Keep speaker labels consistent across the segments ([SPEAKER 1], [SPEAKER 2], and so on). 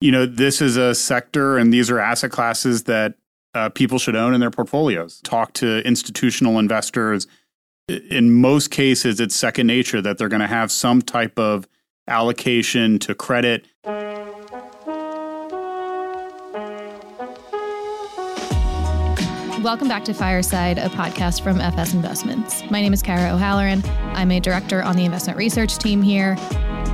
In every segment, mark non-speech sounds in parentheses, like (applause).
[SPEAKER 1] you know, this is a sector and these are asset classes that uh, people should own in their portfolios. Talk to institutional investors. In most cases, it's second nature that they're going to have some type of allocation to credit.
[SPEAKER 2] Welcome back to Fireside, a podcast from FS Investments. My name is Kara O'Halloran. I'm a director on the investment research team here.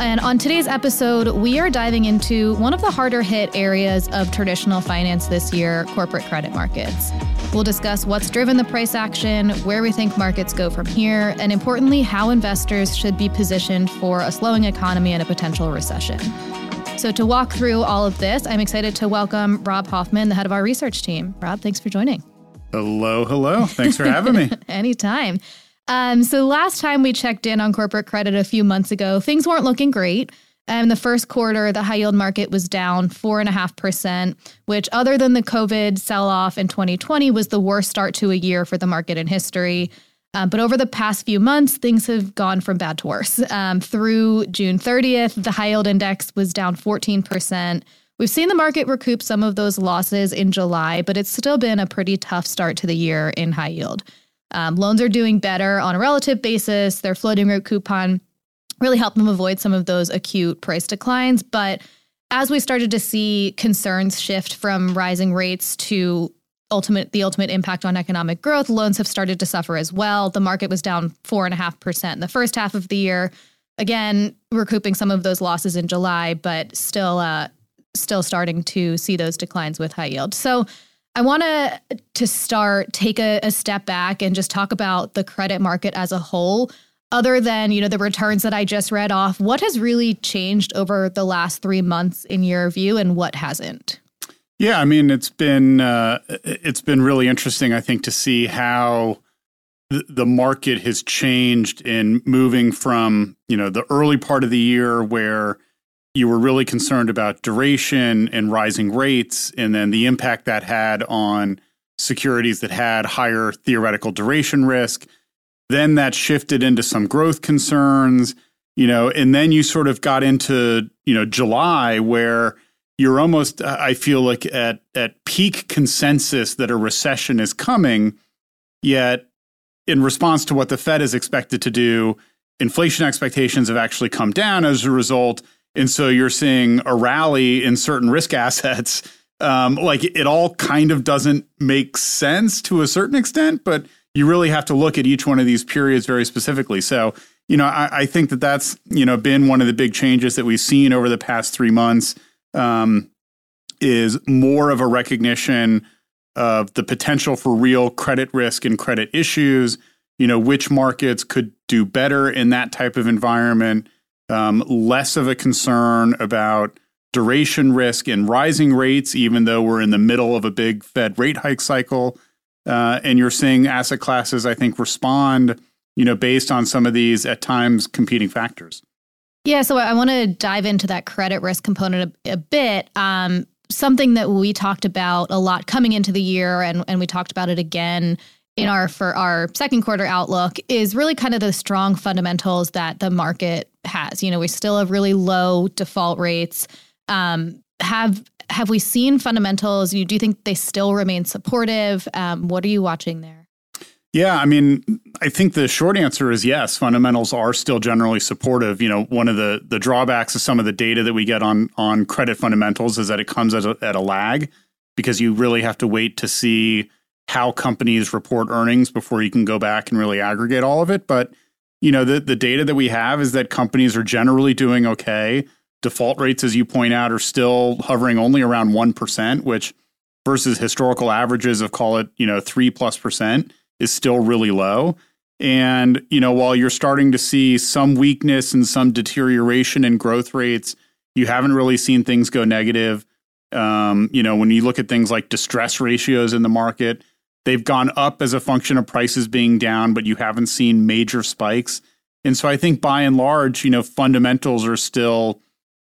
[SPEAKER 2] And on today's episode, we are diving into one of the harder hit areas of traditional finance this year corporate credit markets. We'll discuss what's driven the price action, where we think markets go from here, and importantly, how investors should be positioned for a slowing economy and a potential recession. So, to walk through all of this, I'm excited to welcome Rob Hoffman, the head of our research team. Rob, thanks for joining.
[SPEAKER 1] Hello, hello. Thanks for having me. (laughs)
[SPEAKER 2] Anytime. Um, so last time we checked in on corporate credit a few months ago, things weren't looking great. In the first quarter, the high yield market was down 4.5%, which, other than the COVID sell off in 2020, was the worst start to a year for the market in history. Um, but over the past few months, things have gone from bad to worse. Um, through June 30th, the high yield index was down 14%. We've seen the market recoup some of those losses in July, but it's still been a pretty tough start to the year in high yield. Um, loans are doing better on a relative basis. Their floating rate coupon really helped them avoid some of those acute price declines. But as we started to see concerns shift from rising rates to ultimate the ultimate impact on economic growth, loans have started to suffer as well. The market was down four and a half percent in the first half of the year. Again, recouping some of those losses in July, but still uh, still starting to see those declines with high yield. So I want to to start take a, a step back and just talk about the credit market as a whole. Other than you know the returns that I just read off, what has really changed over the last three months in your view, and what hasn't?
[SPEAKER 1] Yeah, I mean it's been uh, it's been really interesting. I think to see how the market has changed in moving from you know the early part of the year where you were really concerned about duration and rising rates, and then the impact that had on securities that had higher theoretical duration risk. Then that shifted into some growth concerns, you know, and then you sort of got into, you know, July where you're almost, I feel like at at peak consensus that a recession is coming, yet in response to what the Fed is expected to do, inflation expectations have actually come down as a result and so you're seeing a rally in certain risk (laughs) assets. Um, like it all kind of doesn't make sense to a certain extent, but you really have to look at each one of these periods very specifically. So, you know, I, I think that that's, you know, been one of the big changes that we've seen over the past three months um, is more of a recognition of the potential for real credit risk and credit issues, you know, which markets could do better in that type of environment um, less of a concern about duration risk and rising rates, even though we're in the middle of a big Fed rate hike cycle. Uh, and you're seeing asset classes, I think, respond, you know, based on some of these at times competing factors.
[SPEAKER 2] Yeah, so I want to dive into that credit risk component a, a bit. Um, something that we talked about a lot coming into the year, and, and we talked about it again in our for our second quarter outlook is really kind of the strong fundamentals that the market has. You know, we still have really low default rates. Um, have have we seen fundamentals? You do you think they still remain supportive? Um, what are you watching there?
[SPEAKER 1] Yeah, I mean, I think the short answer is yes. Fundamentals are still generally supportive. You know, one of the the drawbacks of some of the data that we get on on credit fundamentals is that it comes at a, at a lag because you really have to wait to see how companies report earnings before you can go back and really aggregate all of it. But you know, the the data that we have is that companies are generally doing okay. Default rates, as you point out, are still hovering only around one percent, which versus historical averages of call it you know three plus percent is still really low. And you know, while you're starting to see some weakness and some deterioration in growth rates, you haven't really seen things go negative. Um, you know, when you look at things like distress ratios in the market, They've gone up as a function of prices being down, but you haven't seen major spikes. And so I think by and large, you know, fundamentals are still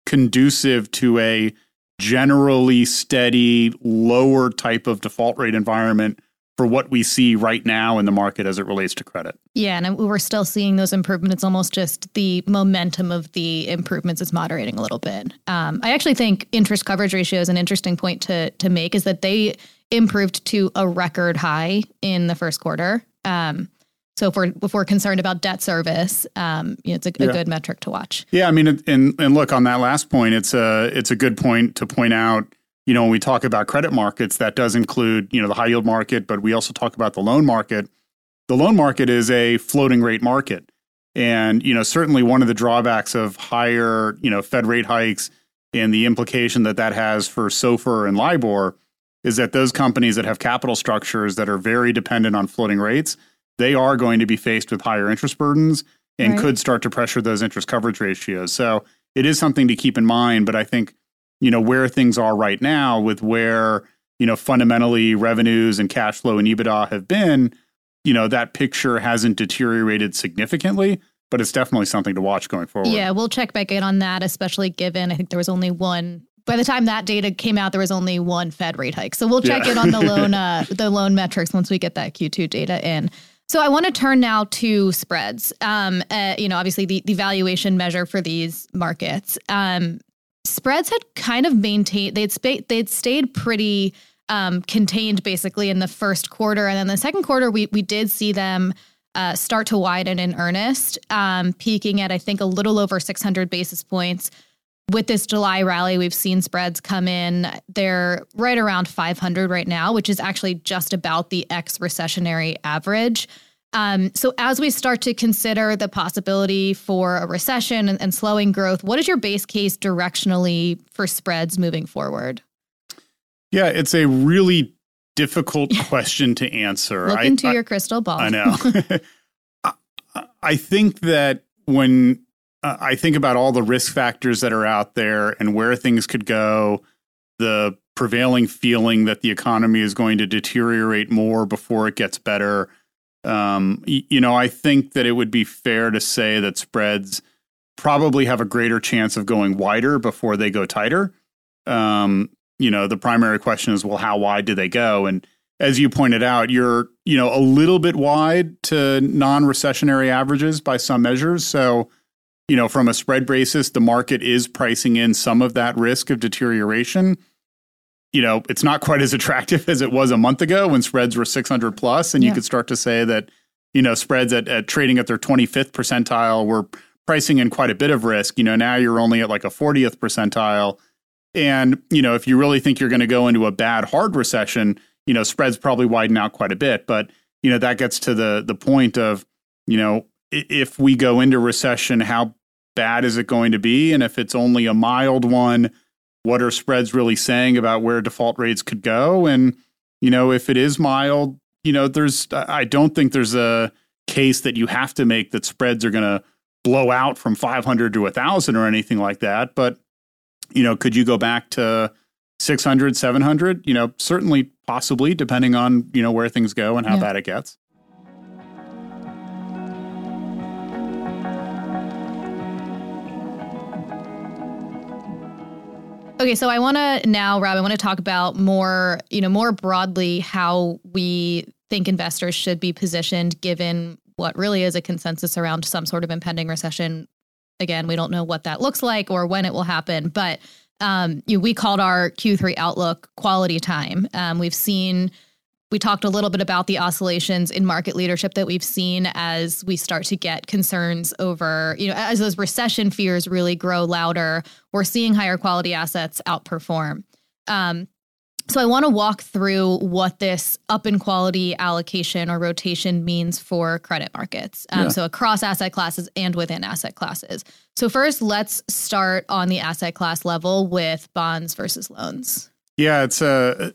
[SPEAKER 1] conducive to a generally steady, lower type of default rate environment for what we see right now in the market as it relates to credit.
[SPEAKER 2] Yeah, and we're still seeing those improvements. Almost just the momentum of the improvements is moderating a little bit. Um, I actually think interest coverage ratio is an interesting point to to make. Is that they improved to a record high in the first quarter. Um, so if we're if we're concerned about debt service, um, you know, it's a, a yeah. good metric to watch.
[SPEAKER 1] Yeah, I mean, and and look on that last point, it's a it's a good point to point out you know, when we talk about credit markets, that does include, you know, the high yield market, but we also talk about the loan market. The loan market is a floating rate market. And, you know, certainly one of the drawbacks of higher, you know, Fed rate hikes and the implication that that has for SOFR and LIBOR is that those companies that have capital structures that are very dependent on floating rates, they are going to be faced with higher interest burdens and right. could start to pressure those interest coverage ratios. So it is something to keep in mind. But I think you know where things are right now with where you know fundamentally revenues and cash flow and EBITDA have been, you know that picture hasn't deteriorated significantly, but it's definitely something to watch going forward.
[SPEAKER 2] Yeah, we'll check back in on that, especially given I think there was only one. By the time that data came out, there was only one Fed rate hike. So we'll check yeah. in on the (laughs) loan uh, the loan metrics once we get that Q2 data in. So I want to turn now to spreads. Um, uh, you know, obviously the, the valuation measure for these markets. Um, spreads had kind of maintained they'd sp- they'd stayed pretty um, contained basically in the first quarter, and then the second quarter we we did see them. Uh, start to widen in earnest, um, peaking at I think a little over 600 basis points. With this July rally, we've seen spreads come in. They're right around 500 right now, which is actually just about the ex recessionary average. Um, so, as we start to consider the possibility for a recession and, and, slowing growth, what is your base case directionally for spreads moving forward?
[SPEAKER 1] Yeah, it's a really difficult (laughs) question to answer.
[SPEAKER 2] Look into I, your crystal ball.
[SPEAKER 1] I know. (laughs) I think that when uh, I think about all the risk factors that are out there and where things could go, the prevailing feeling that the economy is going to deteriorate more before it gets better um, you know, I think that it would be fair to say that spreads probably have a greater chance of going wider before they go tighter. Um, you know, the primary question is, well, how wide do they go? And as you pointed out, you're, you know, a little bit wide to non-recessionary averages by some measures. So, you know, from a spread basis, the market is pricing in some of that risk of deterioration you know, it's not quite as (laughs) attractive as it was a month ago when spreads were 600 plus, and yeah. you could start to say that, you know, spreads at, at trading at their 25th percentile were pricing in quite a bit of risk. You know, now you're only at like a 40th percentile. And, you know, if you really think you're going to go into a bad hard recession, you know, spreads probably widen out quite a bit. But, you know, that gets to the the point of, you know, if we go into recession, how bad is it going to be? And if it's only a mild one, what are spreads really saying about where default rates could go? And, you know, if it is mild, you know, there's, I don't think there's a case that you have to make that spreads are going to blow out from 500 to 1,000 or anything like that. But, you know, could you go back to 600, 700? You know, certainly, possibly, depending on, you know, where things go and how yeah. bad it gets.
[SPEAKER 2] Okay, so I want to now, Rob, I want to talk about more, you know, more broadly how we think investors should be positioned given what really is a consensus around some sort of impending recession. Again, we don't know what that looks like or when it will happen, but um, you know, we called our Q3 outlook quality time. Um, we've seen we talked a little bit about the oscillations in market leadership that we've seen as we start to get concerns over, you know, as those recession fears really grow louder, we're seeing higher quality assets outperform. Um, so I want to walk through what this up in quality allocation or rotation means for credit markets. Um, yeah. So across asset classes and within asset classes. So first, let's start on the asset class level with bonds versus loans.
[SPEAKER 1] Yeah, it's a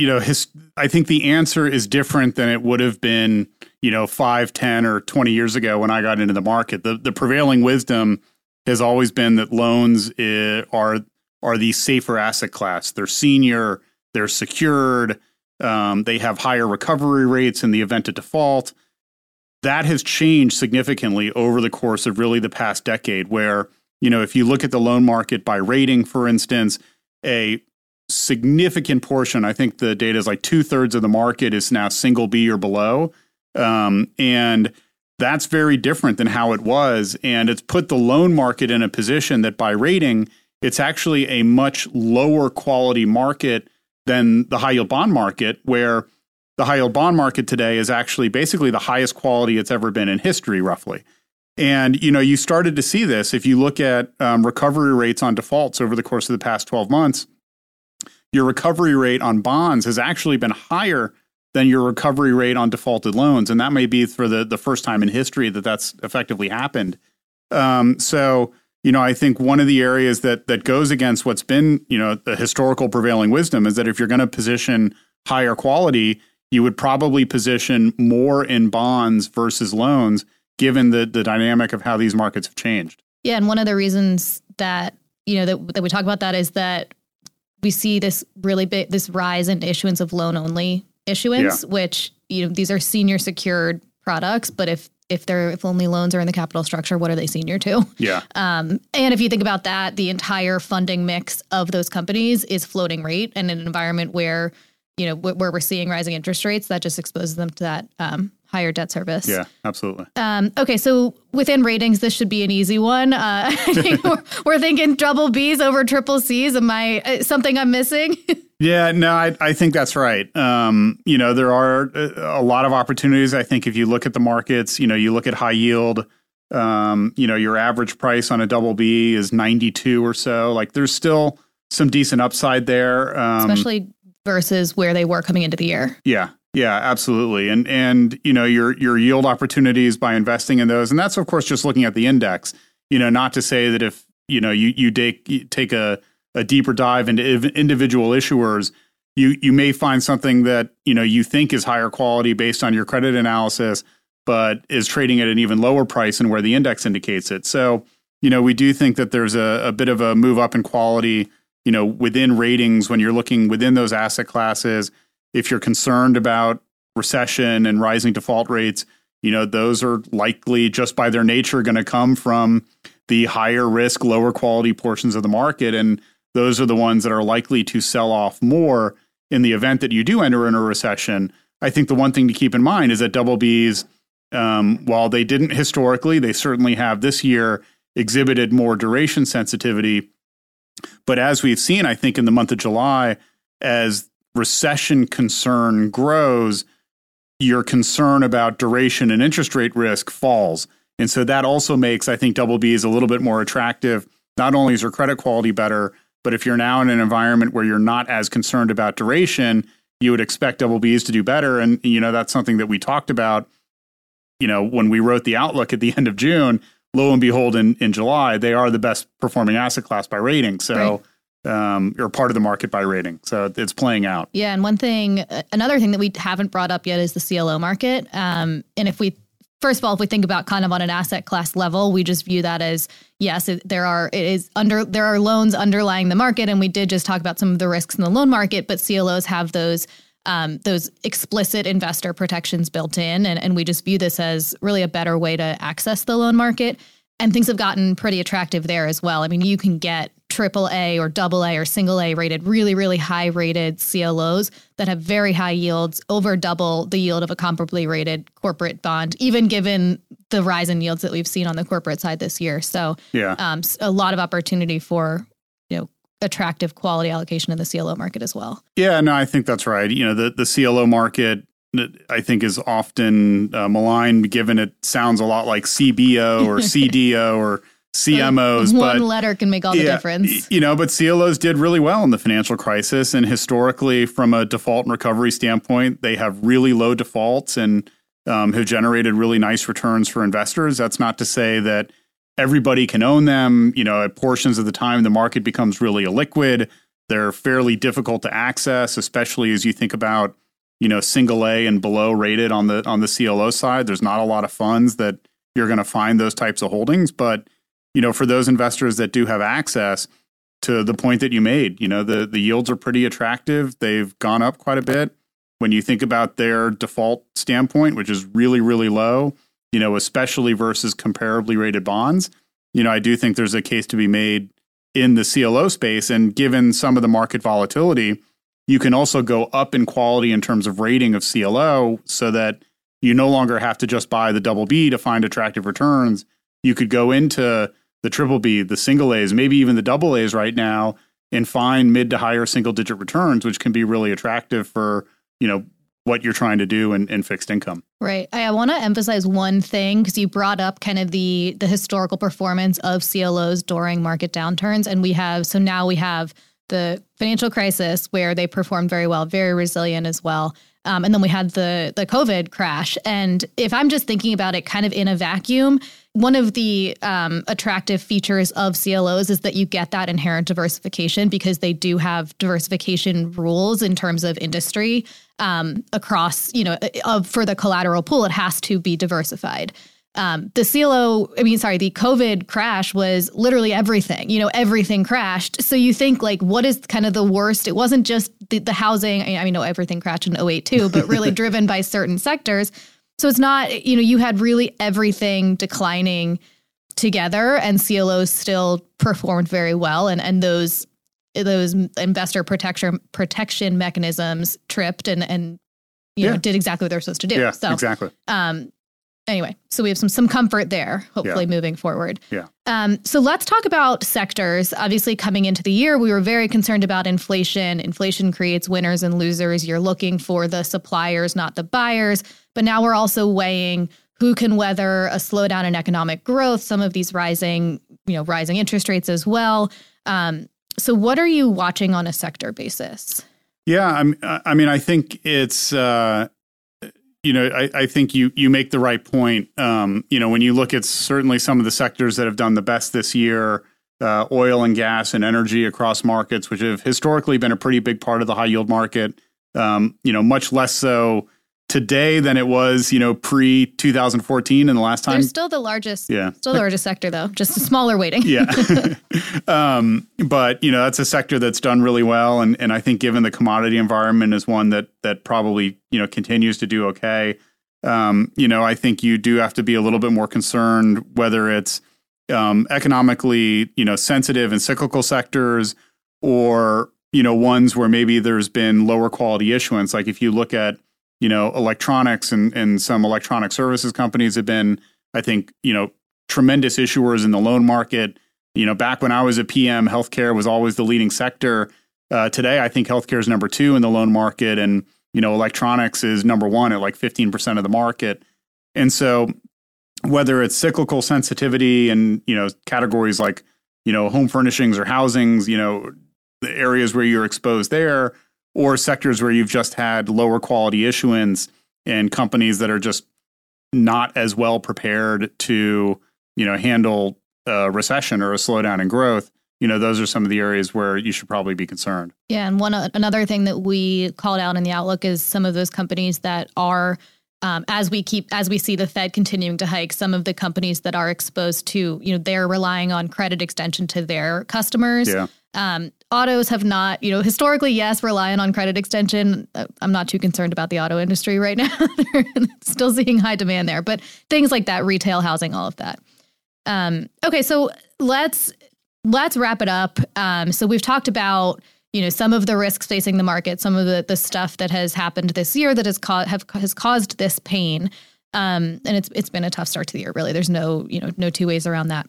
[SPEAKER 1] you know, his, I think the answer is different than it would have been, you know, five, ten, or 20 years ago when I got into the market. The, the prevailing wisdom has always been that loans is, are, are the safer asset class. They're senior, they're secured, um, they have higher recovery rates in the event of default. That has changed significantly over the course of really the past decade, where, you know, if you look at the loan market by rating, for instance, a significant portion. I think the data is like two thirds of the market is now single B or below. Um, and that's very different than how it was. And it's put the loan market in a position that by rating, it's actually a much lower quality market than the high yield bond market, where the high yield bond market today is actually basically the highest quality it's ever been in history, roughly. And you know, you started to see this if you look at um, recovery rates on defaults over the course of the past 12 months. Your recovery rate on bonds has actually been higher than your recovery rate on defaulted loans, and that may be for the the first time in history that that's effectively happened. Um, so, you know, I think one of the areas that that goes against what's been, you know, the historical prevailing wisdom is that if you're going to position higher quality, you would probably position more in bonds versus loans, given the the dynamic of how these markets have changed.
[SPEAKER 2] Yeah, and one of the reasons that you know that that we talk about that is that we see this really big this rise in issuance of loan only issuance, yeah. which you know these are senior secured products, but if if they're if only loans are in the capital structure, what are they senior to?
[SPEAKER 1] Yeah. Um,
[SPEAKER 2] and if you think about that, the entire funding mix of those companies is floating rate, and in an environment where you know where we're seeing rising interest rates, that just exposes them to that um, higher debt service.
[SPEAKER 1] Yeah, absolutely. Um,
[SPEAKER 2] okay, so within ratings, this should be an easy one. Uh, (laughs) (laughs) we're, we're, thinking double Bs over triple Cs. Am I uh, something I'm missing? (laughs)
[SPEAKER 1] yeah, no, I, I think that's right. Um, you know, there are uh, a lot of opportunities. I think if you look at the markets, you know, you look at high yield. Um, you know, your average price on a double B is 92 or so. Like, there's still some decent upside there,
[SPEAKER 2] um, especially versus where they were coming into the year.
[SPEAKER 1] Yeah, yeah, absolutely. And and you know your your yield opportunities by investing in those, and that's of course just looking at the index. You know, not to say that if you know you you take take a a deeper dive into individual issuers, you you may find something that you know you think is higher quality based on your credit analysis, but is trading at an even lower price than where the index indicates it. So you know we do think that there's a, a bit of a move up in quality. You know, within ratings when you're looking within those asset classes if you're concerned about recession and rising default rates, you know, those are likely just by their nature going to come from the higher risk, lower quality portions of the market. And those are the ones that are likely to sell off more in the event that you do enter in a recession. I think the one thing to keep in mind is that double Bs, um, while they didn't historically, they certainly have this year exhibited more duration sensitivity. But as we've seen, I think in the month of July, as recession concern grows, your concern about duration and interest rate risk falls. And so that also makes, I think, double B is a little bit more attractive. Not only is your credit quality better, but if you're now in an environment where you're not as concerned about duration, you would expect double Bs to do better. And, you know, that's something that we talked about, you know, when we wrote the outlook at the (laughs) end of June. Lo and behold, in, in July, they are the best performing asset class by rating. So, right um, or part of the market by rating. So it's playing out.
[SPEAKER 2] Yeah, and one thing, another thing that we haven't brought up yet is the CLO market. Um, and if we first of all, if we think about kind of on an asset class level, we just view that as yes, it, there are it is under there are loans underlying the market, and we did just talk about some of the risks in the loan market, but CLOs have those. Um, those explicit investor protections built in, and, and we just view this as really a better way to access the loan market. And things have gotten pretty attractive there as well. I mean, you can get triple A or double A or single A rated, really, really high rated CLOs that have very high yields, over double the yield of a comparably rated corporate bond, even given the rise in yields that we've seen on the corporate side this year. So, yeah, um, a lot of opportunity for you know attractive quality allocation in the CLO market as well.
[SPEAKER 1] Yeah, no, I think that's right. You know, the the CLO market I think is often uh, maligned, given it sounds a lot like CBO or (laughs) CDO or CMOs.
[SPEAKER 2] One but, letter can make all the difference.
[SPEAKER 1] You know, but CLOs did really well in the financial crisis. And historically, from a default and recovery standpoint, they have really low defaults and um, have generated really nice returns for investors. That's not to say that everybody can own them. You know, at portions of the time, the market becomes really illiquid. They're fairly difficult to access, especially as you think about, you know, single A and below rated on the on the CLO side. There's not a lot of funds that you're going to find those types of holdings, but you know, for those investors that do have access to the point that you made, you know, the the yields are pretty attractive. They've gone up quite a bit when you think about their default standpoint, which is really really low, you know, especially versus comparably rated bonds. You know, I do think there's a case to be made in the CLO space. And given some of the market volatility, you can also go up in quality in terms of rating of CLO so that you no longer have to just buy the double B to find attractive returns. You could go into the triple B, the single A's, maybe even the double A's right now and find mid to higher single digit returns, which can be really attractive for, you know, what you're trying to do in, in fixed income.
[SPEAKER 2] Right. I, want to emphasize one thing because you brought up kind of the the historical performance of CLOs during market downturns. And we have so now we have the financial crisis where they performed very well, very resilient as well. Um, and then we had the the COVID crash. And if I'm just thinking about it kind of in a vacuum, one of the um, attractive features of CLOs is that you get that inherent diversification because they do have diversification rules in terms of industry um, across, you know, uh, for the collateral pool, it has to be diversified um, the CLO, I mean, sorry, the COVID crash was literally everything. You know, everything crashed. So you think like, what is kind of the worst? It wasn't just the, the housing. I mean, no, everything crashed in 08 too, but really (laughs) driven by certain sectors. So it's not, you know, you had really everything declining together, and CLOs still performed very well, and and those those investor protection protection mechanisms tripped and and you yeah. know did exactly what they're supposed to do.
[SPEAKER 1] Yeah, so, exactly. Um,
[SPEAKER 2] anyway, so we have some some comfort there, hopefully yeah. moving forward.
[SPEAKER 1] Yeah. Um,
[SPEAKER 2] so let's talk about sectors. Obviously, coming into the year, we were very concerned about inflation. Inflation creates winners and losers. You're looking for the suppliers, not the buyers. But now we're also weighing who can weather a slowdown in economic growth. Some of these rising, you know, rising interest rates as well. Um, so, what are you watching on a sector basis?
[SPEAKER 1] Yeah, I'm, I mean, I think it's. Uh, you know, I, I, think you you make the right point. Um, you know, when you look at certainly some of the sectors that have done the best this year, uh, oil and gas and energy across markets, which have historically been a pretty big part of the high yield market. Um, you know, much less so today than it was, you know, pre 2014 and the last time.
[SPEAKER 2] They're still the largest.
[SPEAKER 1] Yeah.
[SPEAKER 2] Still the largest sector though, just a smaller weighting.
[SPEAKER 1] yeah. (laughs) (laughs) um, but you know, that's a sector that's done really well. And, and I think given the commodity environment is one that, that probably, you know, continues to do okay. Um, you know, I think you do have to be a little bit more concerned whether it's um, economically, you know, sensitive and cyclical sectors or, you know, ones where maybe there's been lower quality issuance. Like if you look at, you know, electronics and, and some electronic services companies have been, I think, you know, tremendous issuers in the loan market. You know, back when I was a PM, healthcare was always the leading sector. Uh, today, I think healthcare is number two in the loan market, and you know, electronics is number one at like fifteen percent of the market. And so, whether it's cyclical sensitivity and you know categories like you know home furnishings or housings, you know, the areas where you're exposed there, or sectors where you've just had lower quality issuance and companies that are just not as well prepared to you know handle a recession or a slowdown in growth you know those are some of the areas where you should probably be concerned
[SPEAKER 2] yeah and one another thing that we called out in the outlook is some of those companies that are um, as we keep as we see the fed continuing to hike some of the companies that are exposed to you know they're relying on credit extension to their customers
[SPEAKER 1] yeah.
[SPEAKER 2] Um, autos have not, you know, historically, yes, relying on credit extension. Uh, I'm not too concerned about the auto industry right (laughs) now. Still seeing high demand there, but things like that, retail, housing, all of that. Um, okay, so let's let's wrap it up. Um, so we've talked about you know some of the risks facing the market, some of the the stuff that has happened this year that has caused have has caused this pain. Um, and it's it's been a tough start to the year. Really, there's no you know no two ways around that.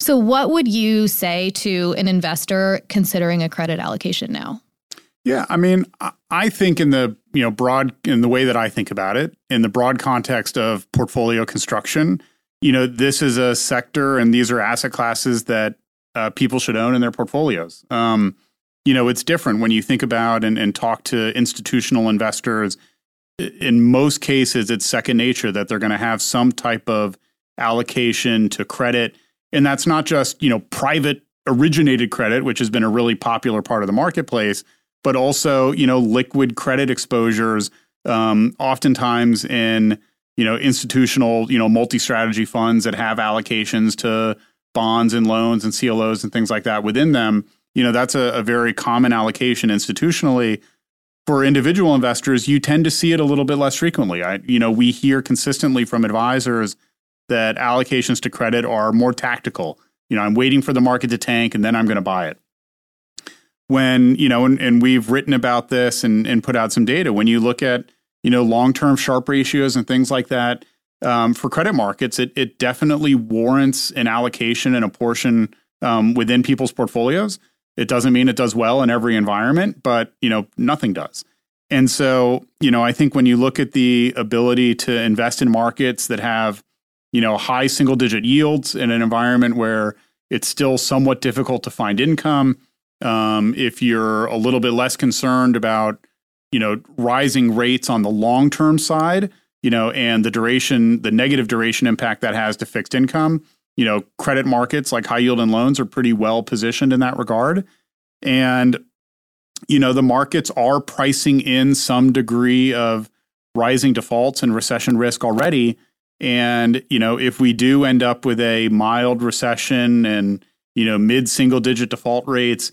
[SPEAKER 2] So, what would you say to an investor considering a credit allocation now?
[SPEAKER 1] Yeah, I mean, I think in the you know broad in the way that I think about it, in the broad context of portfolio construction, you know, this is a sector and these are asset classes that uh, people should own in their portfolios. Um, you know, it's different when you think about and, and talk to institutional investors. In most cases, it's second nature that they're going to have some type of allocation to credit and that's not just, you know, private originated credit, which has been a really popular part of the marketplace, but also, you know, liquid credit exposures, um, oftentimes in, you know, institutional, you know, multi-strategy funds that have allocations to bonds and loans and CLOs and things like that within them. You know, that's a, a very common allocation institutionally. For individual investors, you tend to see it a little bit less frequently. I, you know, we hear consistently from advisors that allocations to credit are more tactical. You know, I'm waiting for the market to tank and then I'm going to buy it. When, you know, and, and we've written about this and, and put out some data, when you look at, you know, long term Sharpe ratios and things like that um, for credit markets, it, it definitely warrants an allocation and a portion um, within people's portfolios. It doesn't mean it does well in every environment, but, you know, nothing does. And so, you know, I think when you look at the ability to invest in markets that have, you know, high single digit yields in an environment where it's still somewhat difficult to find income, um, if you're a little bit less concerned about, you know, rising rates on the long term side, you know, and the duration, the negative duration impact that has to fixed income, you know, credit markets like high yield and loans are pretty well positioned in that regard. And you know, the markets are pricing in some degree of rising defaults and recession risk already. And, you know, if we do end up with a mild recession and, you know, mid single digit default rates,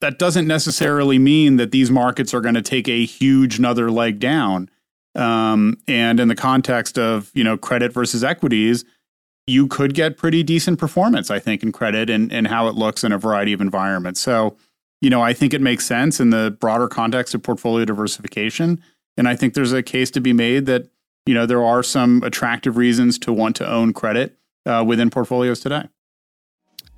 [SPEAKER 1] that doesn't necessarily mean that these markets are going to take a huge another leg down. Um, and in the context of, you know, credit versus equities, you could get pretty decent performance, I think, in credit and, and how it looks in a variety of environments. So, you know, I think it makes sense in the broader context of portfolio diversification. And I think there's a case to be made that, you know, there are some attractive reasons to want to own credit uh, within portfolios today.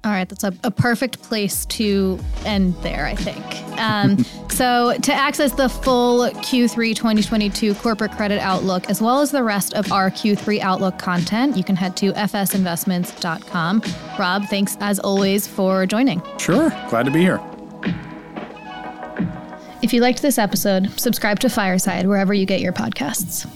[SPEAKER 2] All right, that's a, a, perfect place to end there, I think. Um, (laughs) so, to access the full Q3 2022 corporate credit outlook, as well as the rest of our Q3 outlook content, you can head to fsinvestments.com. Rob, thanks as always for joining.
[SPEAKER 1] Sure, glad to be here.
[SPEAKER 2] If you liked this episode, subscribe to Fireside wherever you get your podcasts.